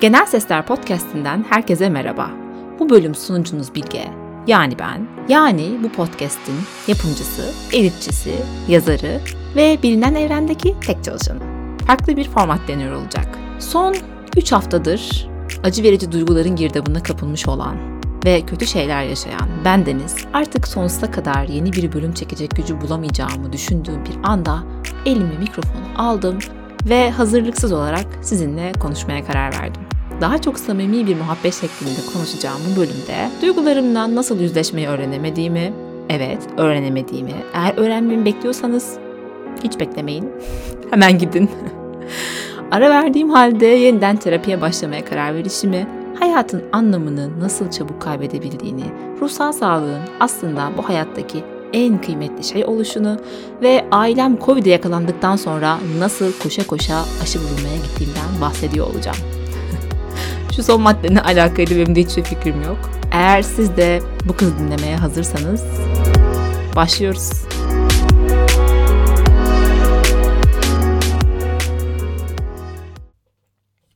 Genel Sesler Podcast'inden herkese merhaba. Bu bölüm sunucunuz Bilge. Yani ben, yani bu podcast'in yapımcısı, editçisi, yazarı ve bilinen evrendeki tek çalışanı. Farklı bir format deniyor olacak. Son 3 haftadır acı verici duyguların girdabına kapılmış olan ve kötü şeyler yaşayan bendeniz artık sonsuza kadar yeni bir bölüm çekecek gücü bulamayacağımı düşündüğüm bir anda elime mikrofonu aldım ve hazırlıksız olarak sizinle konuşmaya karar verdim. Daha çok samimi bir muhabbet şeklinde konuşacağım bu bölümde duygularımdan nasıl yüzleşmeyi öğrenemediğimi, evet öğrenemediğimi, eğer öğrenmemi bekliyorsanız hiç beklemeyin, hemen gidin. Ara verdiğim halde yeniden terapiye başlamaya karar verişimi, hayatın anlamını nasıl çabuk kaybedebildiğini, ruhsal sağlığın aslında bu hayattaki en kıymetli şey oluşunu ve ailem Covid'e yakalandıktan sonra nasıl koşa koşa aşı vurulmaya gittiğimden bahsediyor olacağım. Şu son maddenin alakalı benim de hiçbir fikrim yok. Eğer siz de bu kız dinlemeye hazırsanız başlıyoruz.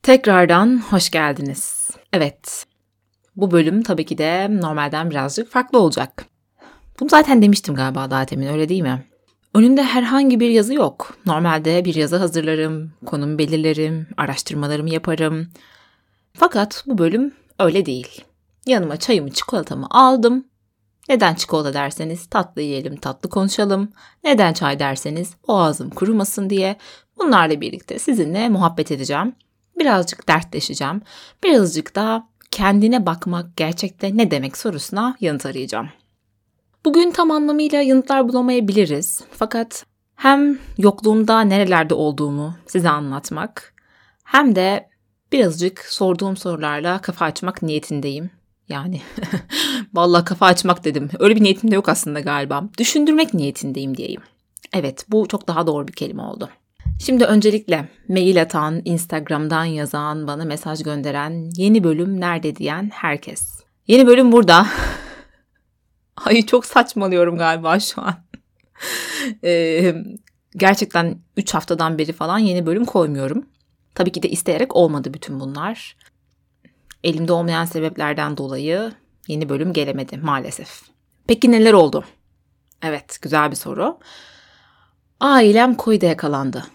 Tekrardan hoş geldiniz. Evet, bu bölüm tabii ki de normalden birazcık farklı olacak. Bunu zaten demiştim galiba daha temin öyle değil mi? Önünde herhangi bir yazı yok. Normalde bir yazı hazırlarım, konumu belirlerim, araştırmalarımı yaparım. Fakat bu bölüm öyle değil. Yanıma çayımı, çikolatamı aldım. Neden çikolata derseniz tatlı yiyelim, tatlı konuşalım. Neden çay derseniz boğazım kurumasın diye bunlarla birlikte sizinle muhabbet edeceğim. Birazcık dertleşeceğim. Birazcık da kendine bakmak gerçekte ne demek sorusuna yanıt arayacağım. Bugün tam anlamıyla yanıtlar bulamayabiliriz. Fakat hem yokluğumda nerelerde olduğumu size anlatmak hem de birazcık sorduğum sorularla kafa açmak niyetindeyim. Yani vallahi kafa açmak dedim. Öyle bir niyetim de yok aslında galiba. Düşündürmek niyetindeyim diyeyim. Evet bu çok daha doğru bir kelime oldu. Şimdi öncelikle mail atan, Instagram'dan yazan, bana mesaj gönderen, yeni bölüm nerede diyen herkes. Yeni bölüm burada. Ay çok saçmalıyorum galiba şu an. ee, gerçekten 3 haftadan beri falan yeni bölüm koymuyorum. Tabii ki de isteyerek olmadı bütün bunlar. Elimde olmayan sebeplerden dolayı yeni bölüm gelemedi maalesef. Peki neler oldu? Evet, güzel bir soru. Ailem Covid'e yakalandı.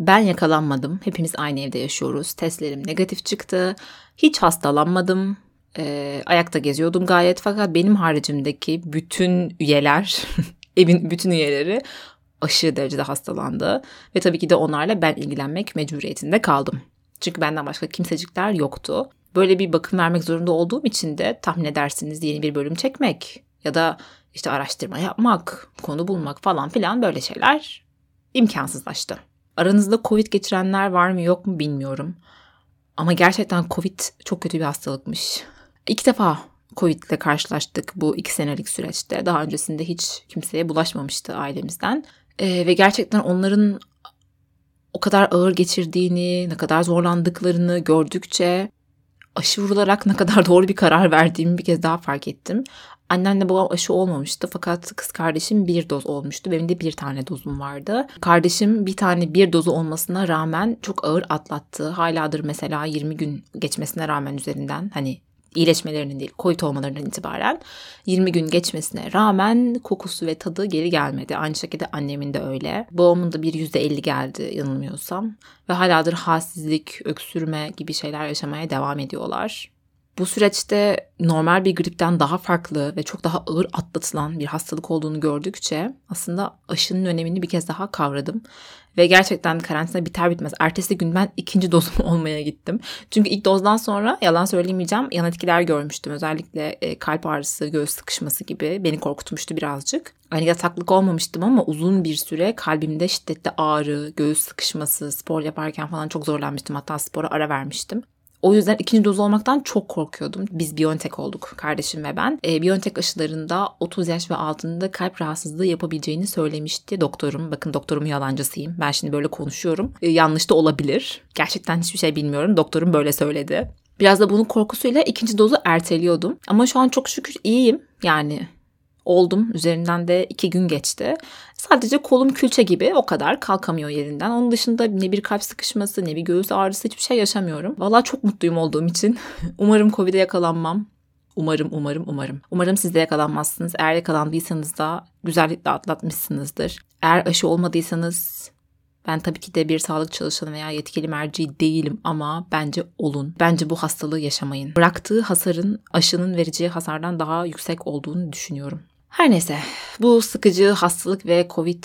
Ben yakalanmadım. Hepimiz aynı evde yaşıyoruz. Testlerim negatif çıktı. Hiç hastalanmadım. Ee, ayakta geziyordum gayet fakat benim haricimdeki bütün üyeler, evin bütün üyeleri aşırı derecede hastalandı. Ve tabii ki de onlarla ben ilgilenmek mecburiyetinde kaldım. Çünkü benden başka kimsecikler yoktu. Böyle bir bakım vermek zorunda olduğum için de tahmin edersiniz yeni bir bölüm çekmek ya da işte araştırma yapmak, konu bulmak falan filan böyle şeyler imkansızlaştı. Aranızda Covid geçirenler var mı yok mu bilmiyorum. Ama gerçekten Covid çok kötü bir hastalıkmış. İlk defa Covid ile karşılaştık bu iki senelik süreçte. Daha öncesinde hiç kimseye bulaşmamıştı ailemizden. Ee, ve gerçekten onların o kadar ağır geçirdiğini, ne kadar zorlandıklarını gördükçe aşı vurularak ne kadar doğru bir karar verdiğimi bir kez daha fark ettim. Annemle babam aşı olmamıştı fakat kız kardeşim bir doz olmuştu. Benim de bir tane dozum vardı. Kardeşim bir tane bir dozu olmasına rağmen çok ağır atlattı. Haladır mesela 20 gün geçmesine rağmen üzerinden hani iyileşmelerinin değil COVID olmalarından itibaren 20 gün geçmesine rağmen kokusu ve tadı geri gelmedi. Aynı şekilde annemin de öyle. Babamın da bir %50 geldi yanılmıyorsam. Ve haladır halsizlik, öksürme gibi şeyler yaşamaya devam ediyorlar. Bu süreçte normal bir gripten daha farklı ve çok daha ağır atlatılan bir hastalık olduğunu gördükçe aslında aşının önemini bir kez daha kavradım. Ve gerçekten karantina biter bitmez. Ertesi gün ben ikinci dozumu olmaya gittim. Çünkü ilk dozdan sonra yalan söylemeyeceğim yan etkiler görmüştüm. Özellikle e, kalp ağrısı, göğüs sıkışması gibi beni korkutmuştu birazcık. Hani yataklık olmamıştım ama uzun bir süre kalbimde şiddetli ağrı, göğüs sıkışması, spor yaparken falan çok zorlanmıştım. Hatta spora ara vermiştim. O yüzden ikinci doz olmaktan çok korkuyordum. Biz Biontech olduk kardeşim ve ben. E, Biontech aşılarında 30 yaş ve altında kalp rahatsızlığı yapabileceğini söylemişti doktorum. Bakın doktorum yalancısıyım. Ben şimdi böyle konuşuyorum. E, yanlış da olabilir. Gerçekten hiçbir şey bilmiyorum. Doktorum böyle söyledi. Biraz da bunun korkusuyla ikinci dozu erteliyordum. Ama şu an çok şükür iyiyim. Yani Oldum. Üzerinden de iki gün geçti. Sadece kolum külçe gibi o kadar kalkamıyor yerinden. Onun dışında ne bir kalp sıkışması ne bir göğüs ağrısı hiçbir şey yaşamıyorum. Valla çok mutluyum olduğum için. Umarım Covid'e yakalanmam. Umarım, umarım, umarım. Umarım siz de yakalanmazsınız. Eğer yakalandıysanız da güzellikle atlatmışsınızdır. Eğer aşı olmadıysanız ben tabii ki de bir sağlık çalışanı veya yetkili merci değilim ama bence olun. Bence bu hastalığı yaşamayın. Bıraktığı hasarın aşının vereceği hasardan daha yüksek olduğunu düşünüyorum. Her neyse bu sıkıcı hastalık ve Covid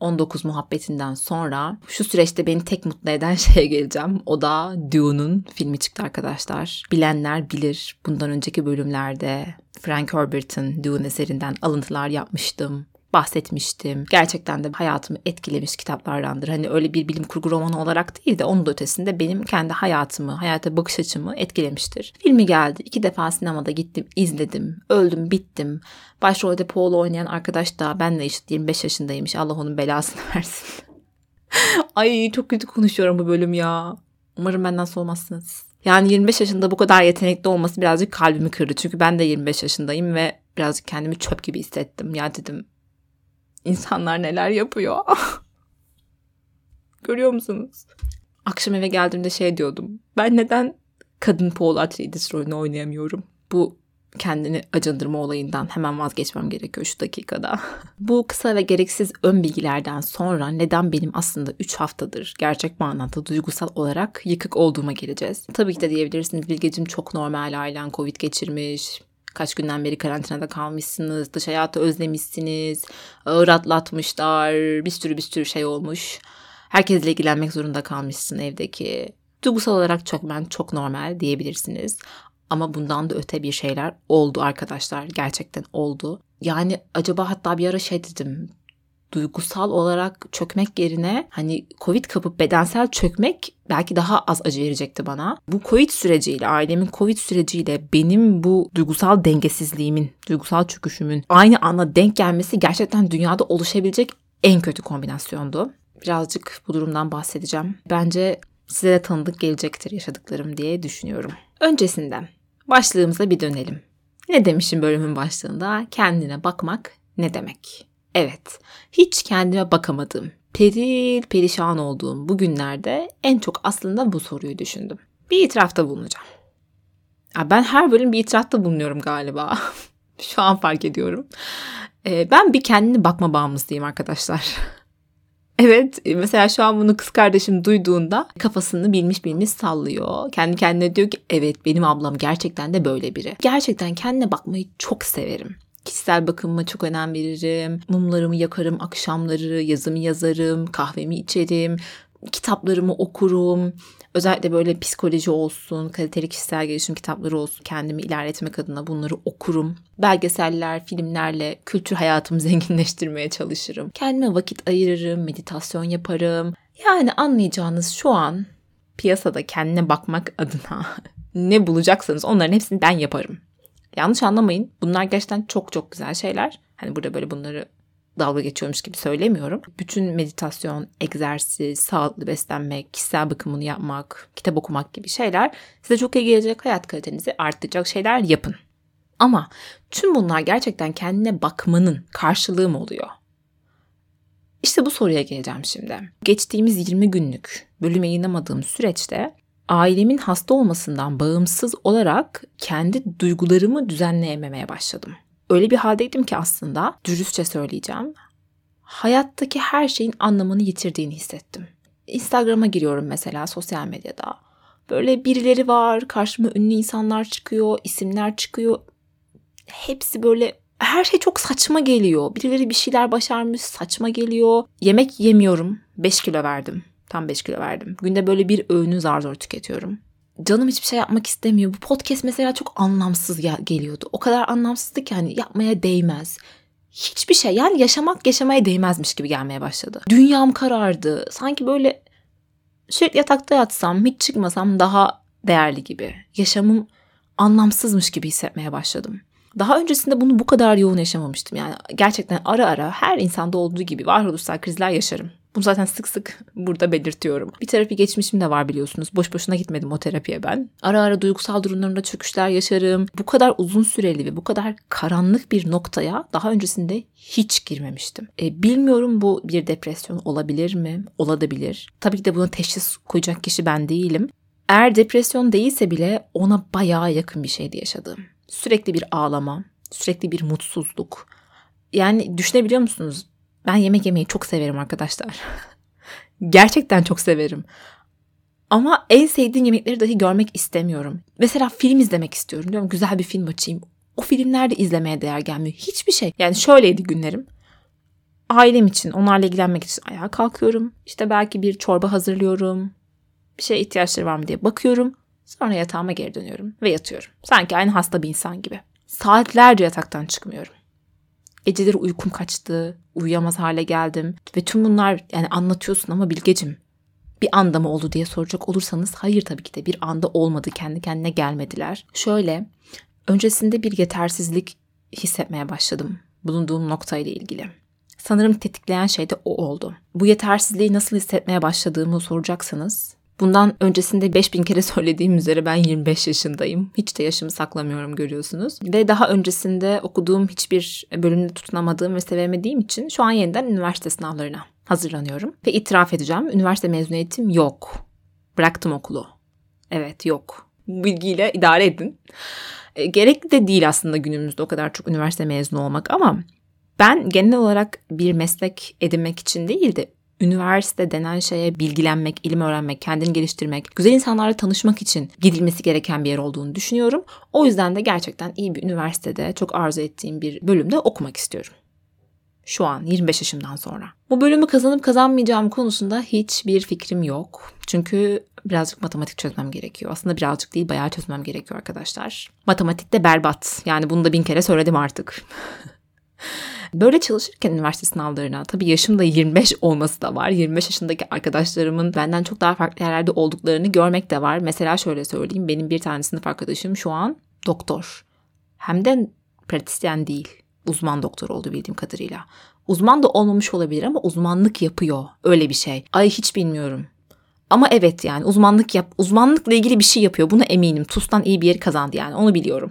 19 muhabbetinden sonra şu süreçte beni tek mutlu eden şeye geleceğim. O da Dune'un filmi çıktı arkadaşlar. Bilenler bilir. Bundan önceki bölümlerde Frank Herbert'ın Dune eserinden alıntılar yapmıştım bahsetmiştim. Gerçekten de hayatımı etkilemiş kitaplardandır. Hani öyle bir bilim kurgu romanı olarak değil de onun da ötesinde benim kendi hayatımı, hayata bakış açımı etkilemiştir. Filmi geldi. iki defa sinemada gittim, izledim. Öldüm, bittim. Başrolde Paul oynayan arkadaş da benle eşit 25 yaşındaymış. Allah onun belasını versin. Ay çok kötü konuşuyorum bu bölüm ya. Umarım benden soğumazsınız. Yani 25 yaşında bu kadar yetenekli olması birazcık kalbimi kırdı. Çünkü ben de 25 yaşındayım ve birazcık kendimi çöp gibi hissettim. Ya dedim İnsanlar neler yapıyor. Görüyor musunuz? Akşam eve geldiğimde şey diyordum. Ben neden kadın Paul Atreides rolünü oynayamıyorum? Bu kendini acındırma olayından hemen vazgeçmem gerekiyor şu dakikada. Bu kısa ve gereksiz ön bilgilerden sonra neden benim aslında 3 haftadır gerçek manada duygusal olarak yıkık olduğuma geleceğiz. Tabii ki de diyebilirsiniz Bilgecim çok normal ailen Covid geçirmiş, Kaç günden beri karantinada kalmışsınız, dış hayatı özlemişsiniz, ağır atlatmışlar, bir sürü bir sürü şey olmuş. Herkesle ilgilenmek zorunda kalmışsın evdeki. Duygusal olarak çok ben çok normal diyebilirsiniz. Ama bundan da öte bir şeyler oldu arkadaşlar. Gerçekten oldu. Yani acaba hatta bir ara şey dedim duygusal olarak çökmek yerine hani Covid kapıp bedensel çökmek belki daha az acı verecekti bana. Bu Covid süreciyle, ailemin Covid süreciyle benim bu duygusal dengesizliğimin, duygusal çöküşümün aynı anda denk gelmesi gerçekten dünyada oluşabilecek en kötü kombinasyondu. Birazcık bu durumdan bahsedeceğim. Bence size de tanıdık gelecektir yaşadıklarım diye düşünüyorum. Öncesinden başlığımıza bir dönelim. Ne demişim bölümün başlığında? Kendine bakmak ne demek? Evet, hiç kendime bakamadığım, peril perişan olduğum bu günlerde en çok aslında bu soruyu düşündüm. Bir itirafta bulunacağım. Ben her bölüm bir itirafta bulunuyorum galiba. Şu an fark ediyorum. Ee, ben bir kendine bakma bağımlısıyım arkadaşlar. Evet mesela şu an bunu kız kardeşim duyduğunda kafasını bilmiş bilmiş sallıyor. Kendi kendine diyor ki evet benim ablam gerçekten de böyle biri. Gerçekten kendine bakmayı çok severim. Kişisel bakımıma çok önem veririm. Mumlarımı yakarım akşamları, yazımı yazarım, kahvemi içerim, kitaplarımı okurum. Özellikle böyle psikoloji olsun, kaliteli kişisel gelişim kitapları olsun kendimi ilerletmek adına bunları okurum. Belgeseller, filmlerle kültür hayatımı zenginleştirmeye çalışırım. Kendime vakit ayırırım, meditasyon yaparım. Yani anlayacağınız şu an piyasada kendine bakmak adına ne bulacaksanız onların hepsini ben yaparım. Yanlış anlamayın. Bunlar gerçekten çok çok güzel şeyler. Hani burada böyle bunları dalga geçiyormuş gibi söylemiyorum. Bütün meditasyon, egzersiz, sağlıklı beslenmek, kişisel bakımını yapmak, kitap okumak gibi şeyler size çok iyi gelecek hayat kalitenizi arttıracak şeyler yapın. Ama tüm bunlar gerçekten kendine bakmanın karşılığı mı oluyor? İşte bu soruya geleceğim şimdi. Geçtiğimiz 20 günlük bölüm yayınlamadığım süreçte ailemin hasta olmasından bağımsız olarak kendi duygularımı düzenleyememeye başladım. Öyle bir haldeydim ki aslında dürüstçe söyleyeceğim. Hayattaki her şeyin anlamını yitirdiğini hissettim. Instagram'a giriyorum mesela sosyal medyada. Böyle birileri var, karşıma ünlü insanlar çıkıyor, isimler çıkıyor. Hepsi böyle her şey çok saçma geliyor. Birileri bir şeyler başarmış, saçma geliyor. Yemek yemiyorum. 5 kilo verdim. Tam 5 kilo verdim. Günde böyle bir öğünü zar zor tüketiyorum. Canım hiçbir şey yapmak istemiyor. Bu podcast mesela çok anlamsız gel- geliyordu. O kadar anlamsızdı ki hani yapmaya değmez. Hiçbir şey yani yaşamak yaşamaya değmezmiş gibi gelmeye başladı. Dünyam karardı. Sanki böyle sürekli yatakta yatsam hiç çıkmasam daha değerli gibi. Yaşamım anlamsızmış gibi hissetmeye başladım. Daha öncesinde bunu bu kadar yoğun yaşamamıştım. Yani gerçekten ara ara her insanda olduğu gibi varoluşsal krizler yaşarım. Bunu zaten sık sık burada belirtiyorum. Bir terapi geçmişim de var biliyorsunuz. Boş boşuna gitmedim o terapiye ben. Ara ara duygusal durumlarında çöküşler yaşarım. Bu kadar uzun süreli ve bu kadar karanlık bir noktaya daha öncesinde hiç girmemiştim. E, bilmiyorum bu bir depresyon olabilir mi? Olabilir. Tabii ki de buna teşhis koyacak kişi ben değilim. Eğer depresyon değilse bile ona bayağı yakın bir şeydi yaşadığım. Sürekli bir ağlama, sürekli bir mutsuzluk. Yani düşünebiliyor musunuz? Ben yemek yemeyi çok severim arkadaşlar. Gerçekten çok severim. Ama en sevdiğim yemekleri dahi görmek istemiyorum. Mesela film izlemek istiyorum. Diyorum güzel bir film açayım. O filmlerde izlemeye değer gelmiyor. Hiçbir şey. Yani şöyleydi günlerim. Ailem için, onlarla ilgilenmek için ayağa kalkıyorum. İşte belki bir çorba hazırlıyorum. Bir şeye ihtiyaçları var mı diye bakıyorum. Sonra yatağıma geri dönüyorum ve yatıyorum. Sanki aynı hasta bir insan gibi. Saatlerce yataktan çıkmıyorum. Geceleri uykum kaçtı, uyuyamaz hale geldim ve tüm bunlar yani anlatıyorsun ama Bilgecim bir anda mı oldu diye soracak olursanız hayır tabii ki de bir anda olmadı kendi kendine gelmediler. Şöyle öncesinde bir yetersizlik hissetmeye başladım bulunduğum noktayla ilgili. Sanırım tetikleyen şey de o oldu. Bu yetersizliği nasıl hissetmeye başladığımı soracaksanız Bundan öncesinde 5000 kere söylediğim üzere ben 25 yaşındayım. Hiç de yaşımı saklamıyorum görüyorsunuz. Ve daha öncesinde okuduğum hiçbir bölümde tutunamadığım ve sevemediğim için şu an yeniden üniversite sınavlarına hazırlanıyorum. Ve itiraf edeceğim üniversite mezuniyetim yok. Bıraktım okulu. Evet yok. Bu bilgiyle idare edin. E, gerekli de değil aslında günümüzde o kadar çok üniversite mezunu olmak ama ben genel olarak bir meslek edinmek için değil de üniversite denen şeye bilgilenmek, ilim öğrenmek, kendini geliştirmek, güzel insanlarla tanışmak için gidilmesi gereken bir yer olduğunu düşünüyorum. O yüzden de gerçekten iyi bir üniversitede çok arzu ettiğim bir bölümde okumak istiyorum. Şu an 25 yaşımdan sonra. Bu bölümü kazanıp kazanmayacağım konusunda hiçbir fikrim yok. Çünkü birazcık matematik çözmem gerekiyor. Aslında birazcık değil bayağı çözmem gerekiyor arkadaşlar. Matematik de berbat. Yani bunu da bin kere söyledim artık. Böyle çalışırken üniversite sınavlarına tabii yaşım da 25 olması da var. 25 yaşındaki arkadaşlarımın benden çok daha farklı yerlerde olduklarını görmek de var. Mesela şöyle söyleyeyim benim bir tane sınıf arkadaşım şu an doktor. Hem de pratisyen değil. Uzman doktor oldu bildiğim kadarıyla. Uzman da olmamış olabilir ama uzmanlık yapıyor. Öyle bir şey. Ay hiç bilmiyorum. Ama evet yani uzmanlık yap uzmanlıkla ilgili bir şey yapıyor. Buna eminim. TUS'tan iyi bir yeri kazandı yani. Onu biliyorum.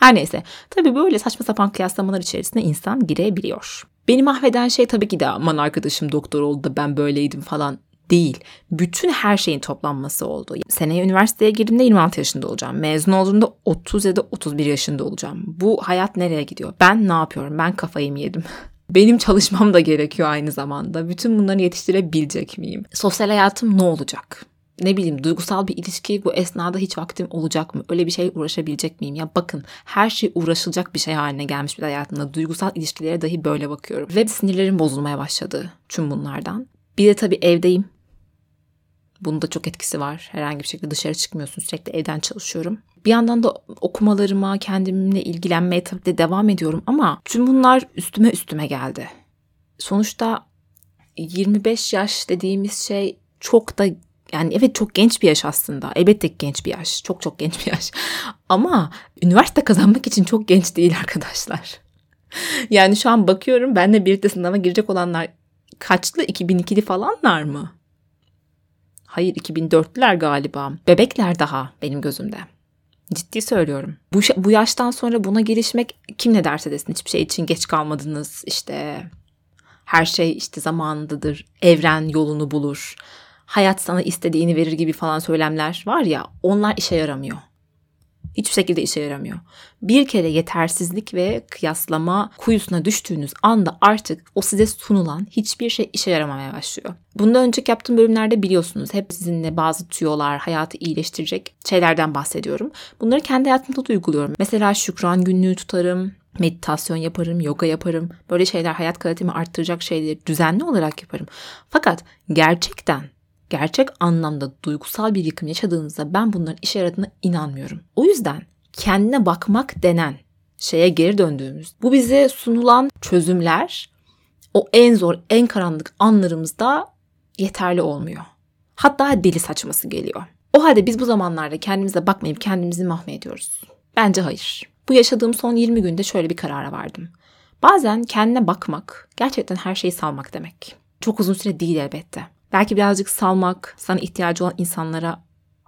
Her neyse. Tabii böyle saçma sapan kıyaslamalar içerisinde insan girebiliyor. Beni mahveden şey tabii ki de aman arkadaşım doktor oldu da ben böyleydim falan değil. Bütün her şeyin toplanması oldu. Seneye üniversiteye girdiğimde 26 yaşında olacağım. Mezun olduğumda 30 ya da 31 yaşında olacağım. Bu hayat nereye gidiyor? Ben ne yapıyorum? Ben kafayı mı yedim? Benim çalışmam da gerekiyor aynı zamanda. Bütün bunları yetiştirebilecek miyim? Sosyal hayatım ne olacak? Ne bileyim duygusal bir ilişki bu esnada hiç vaktim olacak mı? Öyle bir şey uğraşabilecek miyim? Ya bakın her şey uğraşılacak bir şey haline gelmiş bir hayatımda. Duygusal ilişkilere dahi böyle bakıyorum. Ve sinirlerim bozulmaya başladı tüm bunlardan. Bir de tabii evdeyim. Bunun da çok etkisi var. Herhangi bir şekilde dışarı çıkmıyorsun. Sürekli evden çalışıyorum. Bir yandan da okumalarıma, kendimle ilgilenmeye tabii de devam ediyorum ama tüm bunlar üstüme üstüme geldi. Sonuçta 25 yaş dediğimiz şey çok da yani evet çok genç bir yaş aslında. Elbette genç bir yaş. Çok çok genç bir yaş. Ama üniversite kazanmak için çok genç değil arkadaşlar. yani şu an bakıyorum ben de birlikte sınava girecek olanlar kaçlı? 2002'li falanlar mı? Hayır 2004'lüler galiba. Bebekler daha benim gözümde. Ciddi söylüyorum. Bu, bu yaştan sonra buna gelişmek kim ne derse desin hiçbir şey için geç kalmadınız işte her şey işte zamanındadır evren yolunu bulur hayat sana istediğini verir gibi falan söylemler var ya onlar işe yaramıyor. Hiçbir şekilde işe yaramıyor. Bir kere yetersizlik ve kıyaslama kuyusuna düştüğünüz anda artık o size sunulan hiçbir şey işe yaramamaya başlıyor. Bundan önceki yaptığım bölümlerde biliyorsunuz hep sizinle bazı tüyolar, hayatı iyileştirecek şeylerden bahsediyorum. Bunları kendi hayatımda da uyguluyorum. Mesela şükran günlüğü tutarım, meditasyon yaparım, yoga yaparım. Böyle şeyler hayat kalitemi arttıracak şeyleri düzenli olarak yaparım. Fakat gerçekten gerçek anlamda duygusal bir yıkım yaşadığınızda ben bunların işe yaradığına inanmıyorum. O yüzden kendine bakmak denen şeye geri döndüğümüz, bu bize sunulan çözümler o en zor, en karanlık anlarımızda yeterli olmuyor. Hatta deli saçması geliyor. O halde biz bu zamanlarda kendimize bakmayıp kendimizi mahvediyoruz. Bence hayır. Bu yaşadığım son 20 günde şöyle bir karara vardım. Bazen kendine bakmak gerçekten her şeyi salmak demek. Çok uzun süre değil elbette. Belki birazcık salmak, sana ihtiyacı olan insanlara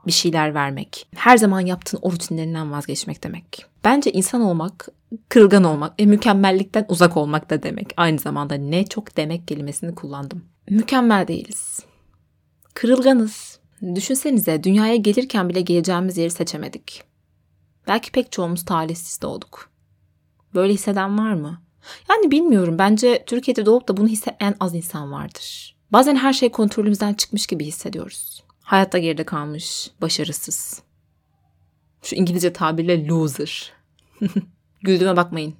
bir şeyler vermek. Her zaman yaptığın o rutinlerinden vazgeçmek demek. Bence insan olmak, kırılgan olmak ve mükemmellikten uzak olmak da demek. Aynı zamanda ne çok demek kelimesini kullandım. Mükemmel değiliz. Kırılganız. Düşünsenize dünyaya gelirken bile geleceğimiz yeri seçemedik. Belki pek çoğumuz talihsiz doğduk. Böyle hisseden var mı? Yani bilmiyorum. Bence Türkiye'de doğup da bunu hisseden az insan vardır. Bazen her şey kontrolümüzden çıkmış gibi hissediyoruz. Hayatta geride kalmış, başarısız. Şu İngilizce tabirle loser. Güldüğüme bakmayın.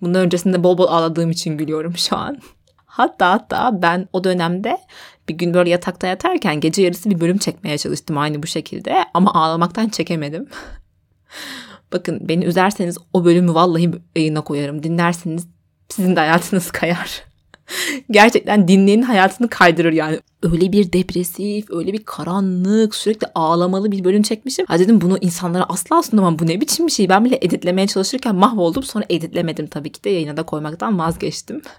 Bunun öncesinde bol bol ağladığım için gülüyorum şu an. Hatta hatta ben o dönemde bir gün böyle yatakta yatarken gece yarısı bir bölüm çekmeye çalıştım aynı bu şekilde ama ağlamaktan çekemedim. Bakın beni üzerseniz o bölümü vallahi yayına koyarım. Dinlerseniz sizin de hayatınız kayar. Gerçekten dinleyenin hayatını kaydırır yani. Öyle bir depresif, öyle bir karanlık, sürekli ağlamalı bir bölüm çekmişim. Ha dedim bunu insanlara asla sunamam. Bu ne biçim bir şey? Ben bile editlemeye çalışırken mahvoldum. Sonra editlemedim tabii ki de yayına da koymaktan vazgeçtim.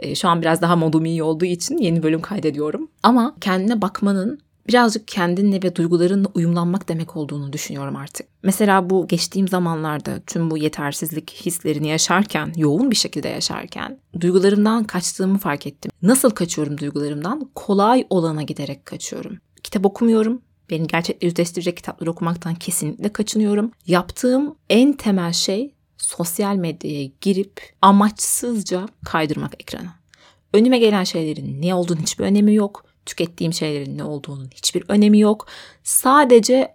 E, şu an biraz daha modum iyi olduğu için yeni bölüm kaydediyorum. Ama kendine bakmanın birazcık kendinle ve duygularınla uyumlanmak demek olduğunu düşünüyorum artık. Mesela bu geçtiğim zamanlarda tüm bu yetersizlik hislerini yaşarken, yoğun bir şekilde yaşarken duygularımdan kaçtığımı fark ettim. Nasıl kaçıyorum duygularımdan? Kolay olana giderek kaçıyorum. Kitap okumuyorum. Beni gerçekle yüzleştirecek kitapları okumaktan kesinlikle kaçınıyorum. Yaptığım en temel şey sosyal medyaya girip amaçsızca kaydırmak ekranı. Önüme gelen şeylerin ne olduğunu hiçbir önemi yok tükettiğim şeylerin ne olduğunun hiçbir önemi yok. Sadece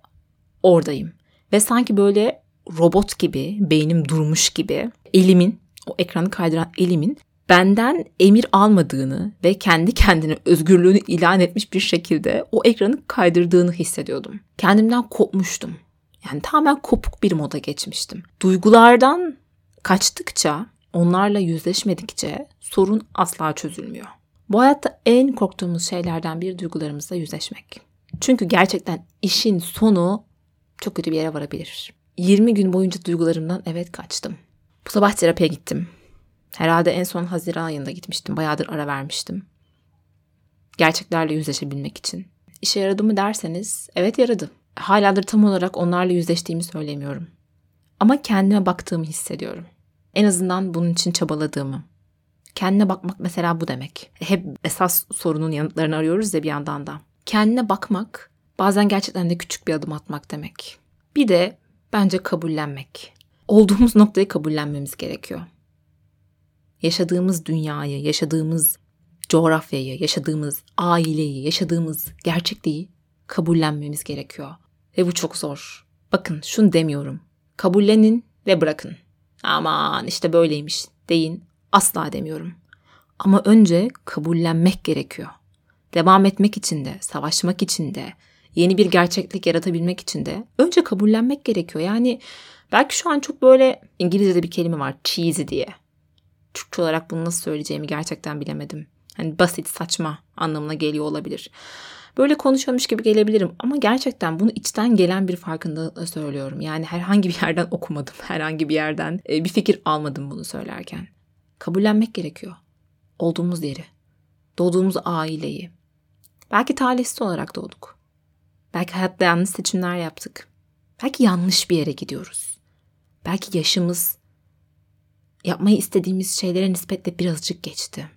oradayım. Ve sanki böyle robot gibi, beynim durmuş gibi elimin, o ekranı kaydıran elimin benden emir almadığını ve kendi kendine özgürlüğünü ilan etmiş bir şekilde o ekranı kaydırdığını hissediyordum. Kendimden kopmuştum. Yani tamamen kopuk bir moda geçmiştim. Duygulardan kaçtıkça, onlarla yüzleşmedikçe sorun asla çözülmüyor. Bu hayatta en korktuğumuz şeylerden bir duygularımızla yüzleşmek. Çünkü gerçekten işin sonu çok kötü bir yere varabilir. 20 gün boyunca duygularımdan evet kaçtım. Bu sabah terapiye gittim. Herhalde en son Haziran ayında gitmiştim. Bayağıdır ara vermiştim. Gerçeklerle yüzleşebilmek için. İşe yaradı mı derseniz evet yaradı. Haladır tam olarak onlarla yüzleştiğimi söylemiyorum. Ama kendime baktığımı hissediyorum. En azından bunun için çabaladığımı. Kendine bakmak mesela bu demek. Hep esas sorunun yanıtlarını arıyoruz ya bir yandan da. Kendine bakmak bazen gerçekten de küçük bir adım atmak demek. Bir de bence kabullenmek. Olduğumuz noktayı kabullenmemiz gerekiyor. Yaşadığımız dünyayı, yaşadığımız coğrafyayı, yaşadığımız aileyi, yaşadığımız gerçekliği kabullenmemiz gerekiyor. Ve bu çok zor. Bakın şunu demiyorum. Kabullenin ve bırakın. Aman işte böyleymiş deyin asla demiyorum. Ama önce kabullenmek gerekiyor. Devam etmek için de, savaşmak için de, yeni bir gerçeklik yaratabilmek için de önce kabullenmek gerekiyor. Yani belki şu an çok böyle İngilizce'de bir kelime var cheesy diye. Türkçe olarak bunu nasıl söyleyeceğimi gerçekten bilemedim. Hani basit, saçma anlamına geliyor olabilir. Böyle konuşuyormuş gibi gelebilirim ama gerçekten bunu içten gelen bir farkındalıkla söylüyorum. Yani herhangi bir yerden okumadım, herhangi bir yerden e, bir fikir almadım bunu söylerken. Kabullenmek gerekiyor. Olduğumuz yeri, doğduğumuz aileyi. Belki talihsiz olarak doğduk. Belki hayatta yanlış seçimler yaptık. Belki yanlış bir yere gidiyoruz. Belki yaşımız yapmayı istediğimiz şeylere nispetle birazcık geçti.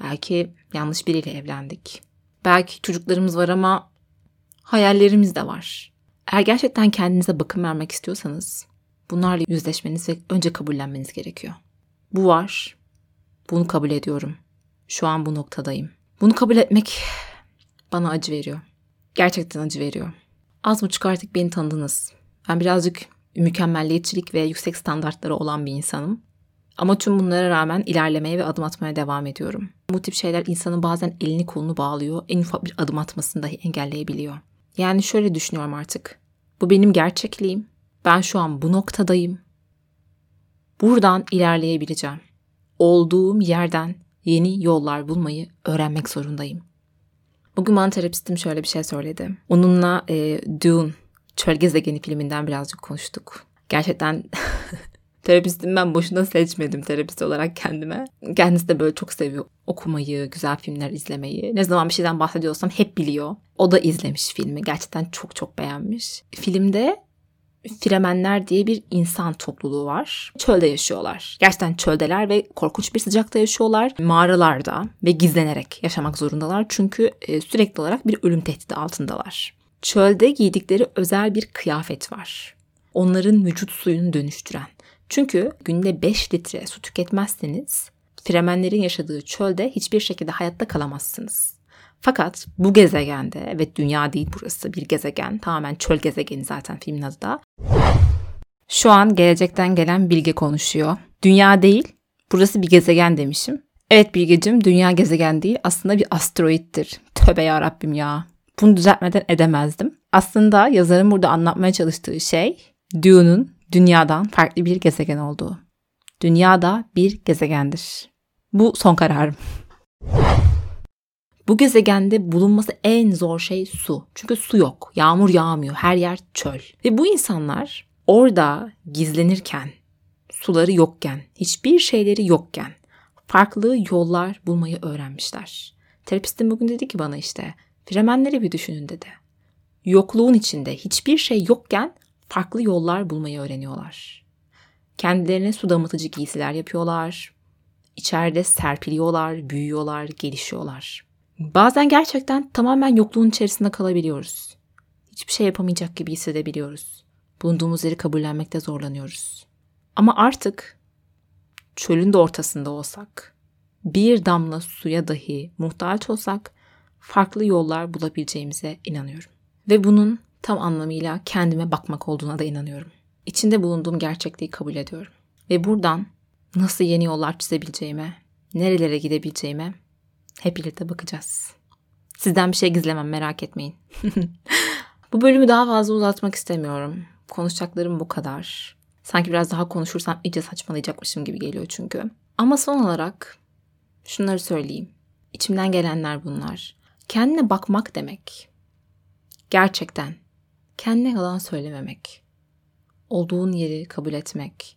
Belki yanlış biriyle evlendik. Belki çocuklarımız var ama hayallerimiz de var. Eğer gerçekten kendinize bakım vermek istiyorsanız bunlarla yüzleşmeniz ve önce kabullenmeniz gerekiyor. Bu var. Bunu kabul ediyorum. Şu an bu noktadayım. Bunu kabul etmek bana acı veriyor. Gerçekten acı veriyor. Az buçuk artık beni tanıdınız. Ben birazcık mükemmelliyetçilik ve yüksek standartları olan bir insanım. Ama tüm bunlara rağmen ilerlemeye ve adım atmaya devam ediyorum. Bu tip şeyler insanın bazen elini kolunu bağlıyor, en ufak bir adım atmasını dahi engelleyebiliyor. Yani şöyle düşünüyorum artık. Bu benim gerçekliğim. Ben şu an bu noktadayım. Buradan ilerleyebileceğim. Olduğum yerden yeni yollar bulmayı öğrenmek zorundayım. Bugün bana terapistim şöyle bir şey söyledi. Onunla e, Dune, Çöl Gezegeni filminden birazcık konuştuk. Gerçekten Terapistim ben boşuna seçmedim terapist olarak kendime. Kendisi de böyle çok seviyor okumayı, güzel filmler izlemeyi. Ne zaman bir şeyden bahsediyorsam hep biliyor. O da izlemiş filmi. Gerçekten çok çok beğenmiş. Filmde Fremenler diye bir insan topluluğu var. Çölde yaşıyorlar. Gerçekten çöldeler ve korkunç bir sıcakta yaşıyorlar. Mağaralarda ve gizlenerek yaşamak zorundalar. Çünkü e, sürekli olarak bir ölüm tehdidi altındalar. Çölde giydikleri özel bir kıyafet var. Onların vücut suyunu dönüştüren. Çünkü günde 5 litre su tüketmezseniz Fremenlerin yaşadığı çölde hiçbir şekilde hayatta kalamazsınız. Fakat bu gezegende, evet dünya değil burası bir gezegen, tamamen çöl gezegeni zaten filmin adı da. Şu an gelecekten gelen Bilge konuşuyor. Dünya değil, burası bir gezegen demişim. Evet Bilgecim, dünya gezegen değil, aslında bir asteroittir. Tövbe ya Rabbim ya. Bunu düzeltmeden edemezdim. Aslında yazarın burada anlatmaya çalıştığı şey, Dune'un dünyadan farklı bir gezegen olduğu. Dünya da bir gezegendir. Bu son kararım. Bu gezegende bulunması en zor şey su. Çünkü su yok. Yağmur yağmıyor. Her yer çöl. Ve bu insanlar orada gizlenirken, suları yokken, hiçbir şeyleri yokken farklı yollar bulmayı öğrenmişler. Terapistim bugün dedi ki bana işte, Fremenleri bir düşünün dedi. Yokluğun içinde hiçbir şey yokken farklı yollar bulmayı öğreniyorlar. Kendilerine su damıtıcı giysiler yapıyorlar. İçeride serpiliyorlar, büyüyorlar, gelişiyorlar. Bazen gerçekten tamamen yokluğun içerisinde kalabiliyoruz. Hiçbir şey yapamayacak gibi hissedebiliyoruz. Bulunduğumuz yeri kabullenmekte zorlanıyoruz. Ama artık çölün de ortasında olsak, bir damla suya dahi muhtaç olsak farklı yollar bulabileceğimize inanıyorum. Ve bunun tam anlamıyla kendime bakmak olduğuna da inanıyorum. İçinde bulunduğum gerçekliği kabul ediyorum. Ve buradan nasıl yeni yollar çizebileceğime, nerelere gidebileceğime hep birlikte bakacağız. Sizden bir şey gizlemem merak etmeyin. bu bölümü daha fazla uzatmak istemiyorum. Konuşacaklarım bu kadar. Sanki biraz daha konuşursam iyice saçmalayacakmışım gibi geliyor çünkü. Ama son olarak şunları söyleyeyim. İçimden gelenler bunlar. Kendine bakmak demek. Gerçekten kendine yalan söylememek. Olduğun yeri kabul etmek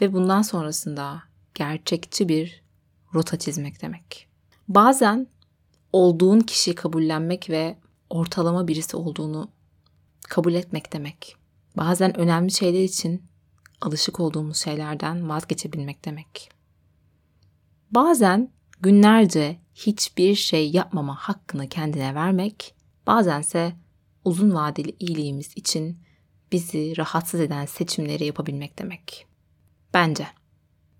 ve bundan sonrasında gerçekçi bir rota çizmek demek. Bazen olduğun kişiyi kabullenmek ve ortalama birisi olduğunu kabul etmek demek. Bazen önemli şeyler için alışık olduğumuz şeylerden vazgeçebilmek demek. Bazen günlerce hiçbir şey yapmama hakkını kendine vermek, bazense uzun vadeli iyiliğimiz için bizi rahatsız eden seçimleri yapabilmek demek. Bence.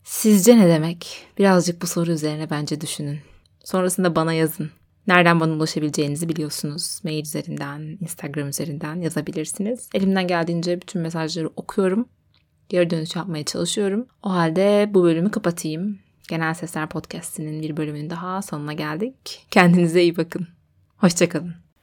Sizce ne demek? Birazcık bu soru üzerine bence düşünün. Sonrasında bana yazın. Nereden bana ulaşabileceğinizi biliyorsunuz. Mail üzerinden, Instagram üzerinden yazabilirsiniz. Elimden geldiğince bütün mesajları okuyorum. Geri dönüş yapmaya çalışıyorum. O halde bu bölümü kapatayım. Genel Sesler Podcast'inin bir bölümünün daha sonuna geldik. Kendinize iyi bakın. Hoşçakalın.